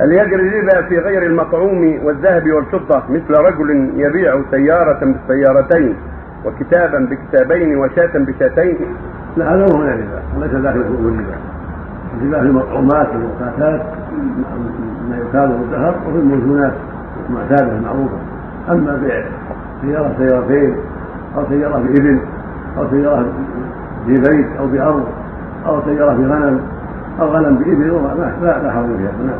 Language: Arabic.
هل يجري الربا في غير المطعوم والذهب والفضة مثل رجل يبيع سيارة بالسيارتين وكتابا بكتابين وشاة بشاتين. لا هذا هو من الربا وليس ذاك في الربا. الربا في المطعومات والمقاتات ما يكاد الذهب وفي الموزونات المعتادة المعروفة أما بيع سيارة سيارتين أو سيارة بإبل أو سيارة ببيت أو بأرض أو سيارة بغنم أو غنم بإبل لا لا حول فيها. نعم.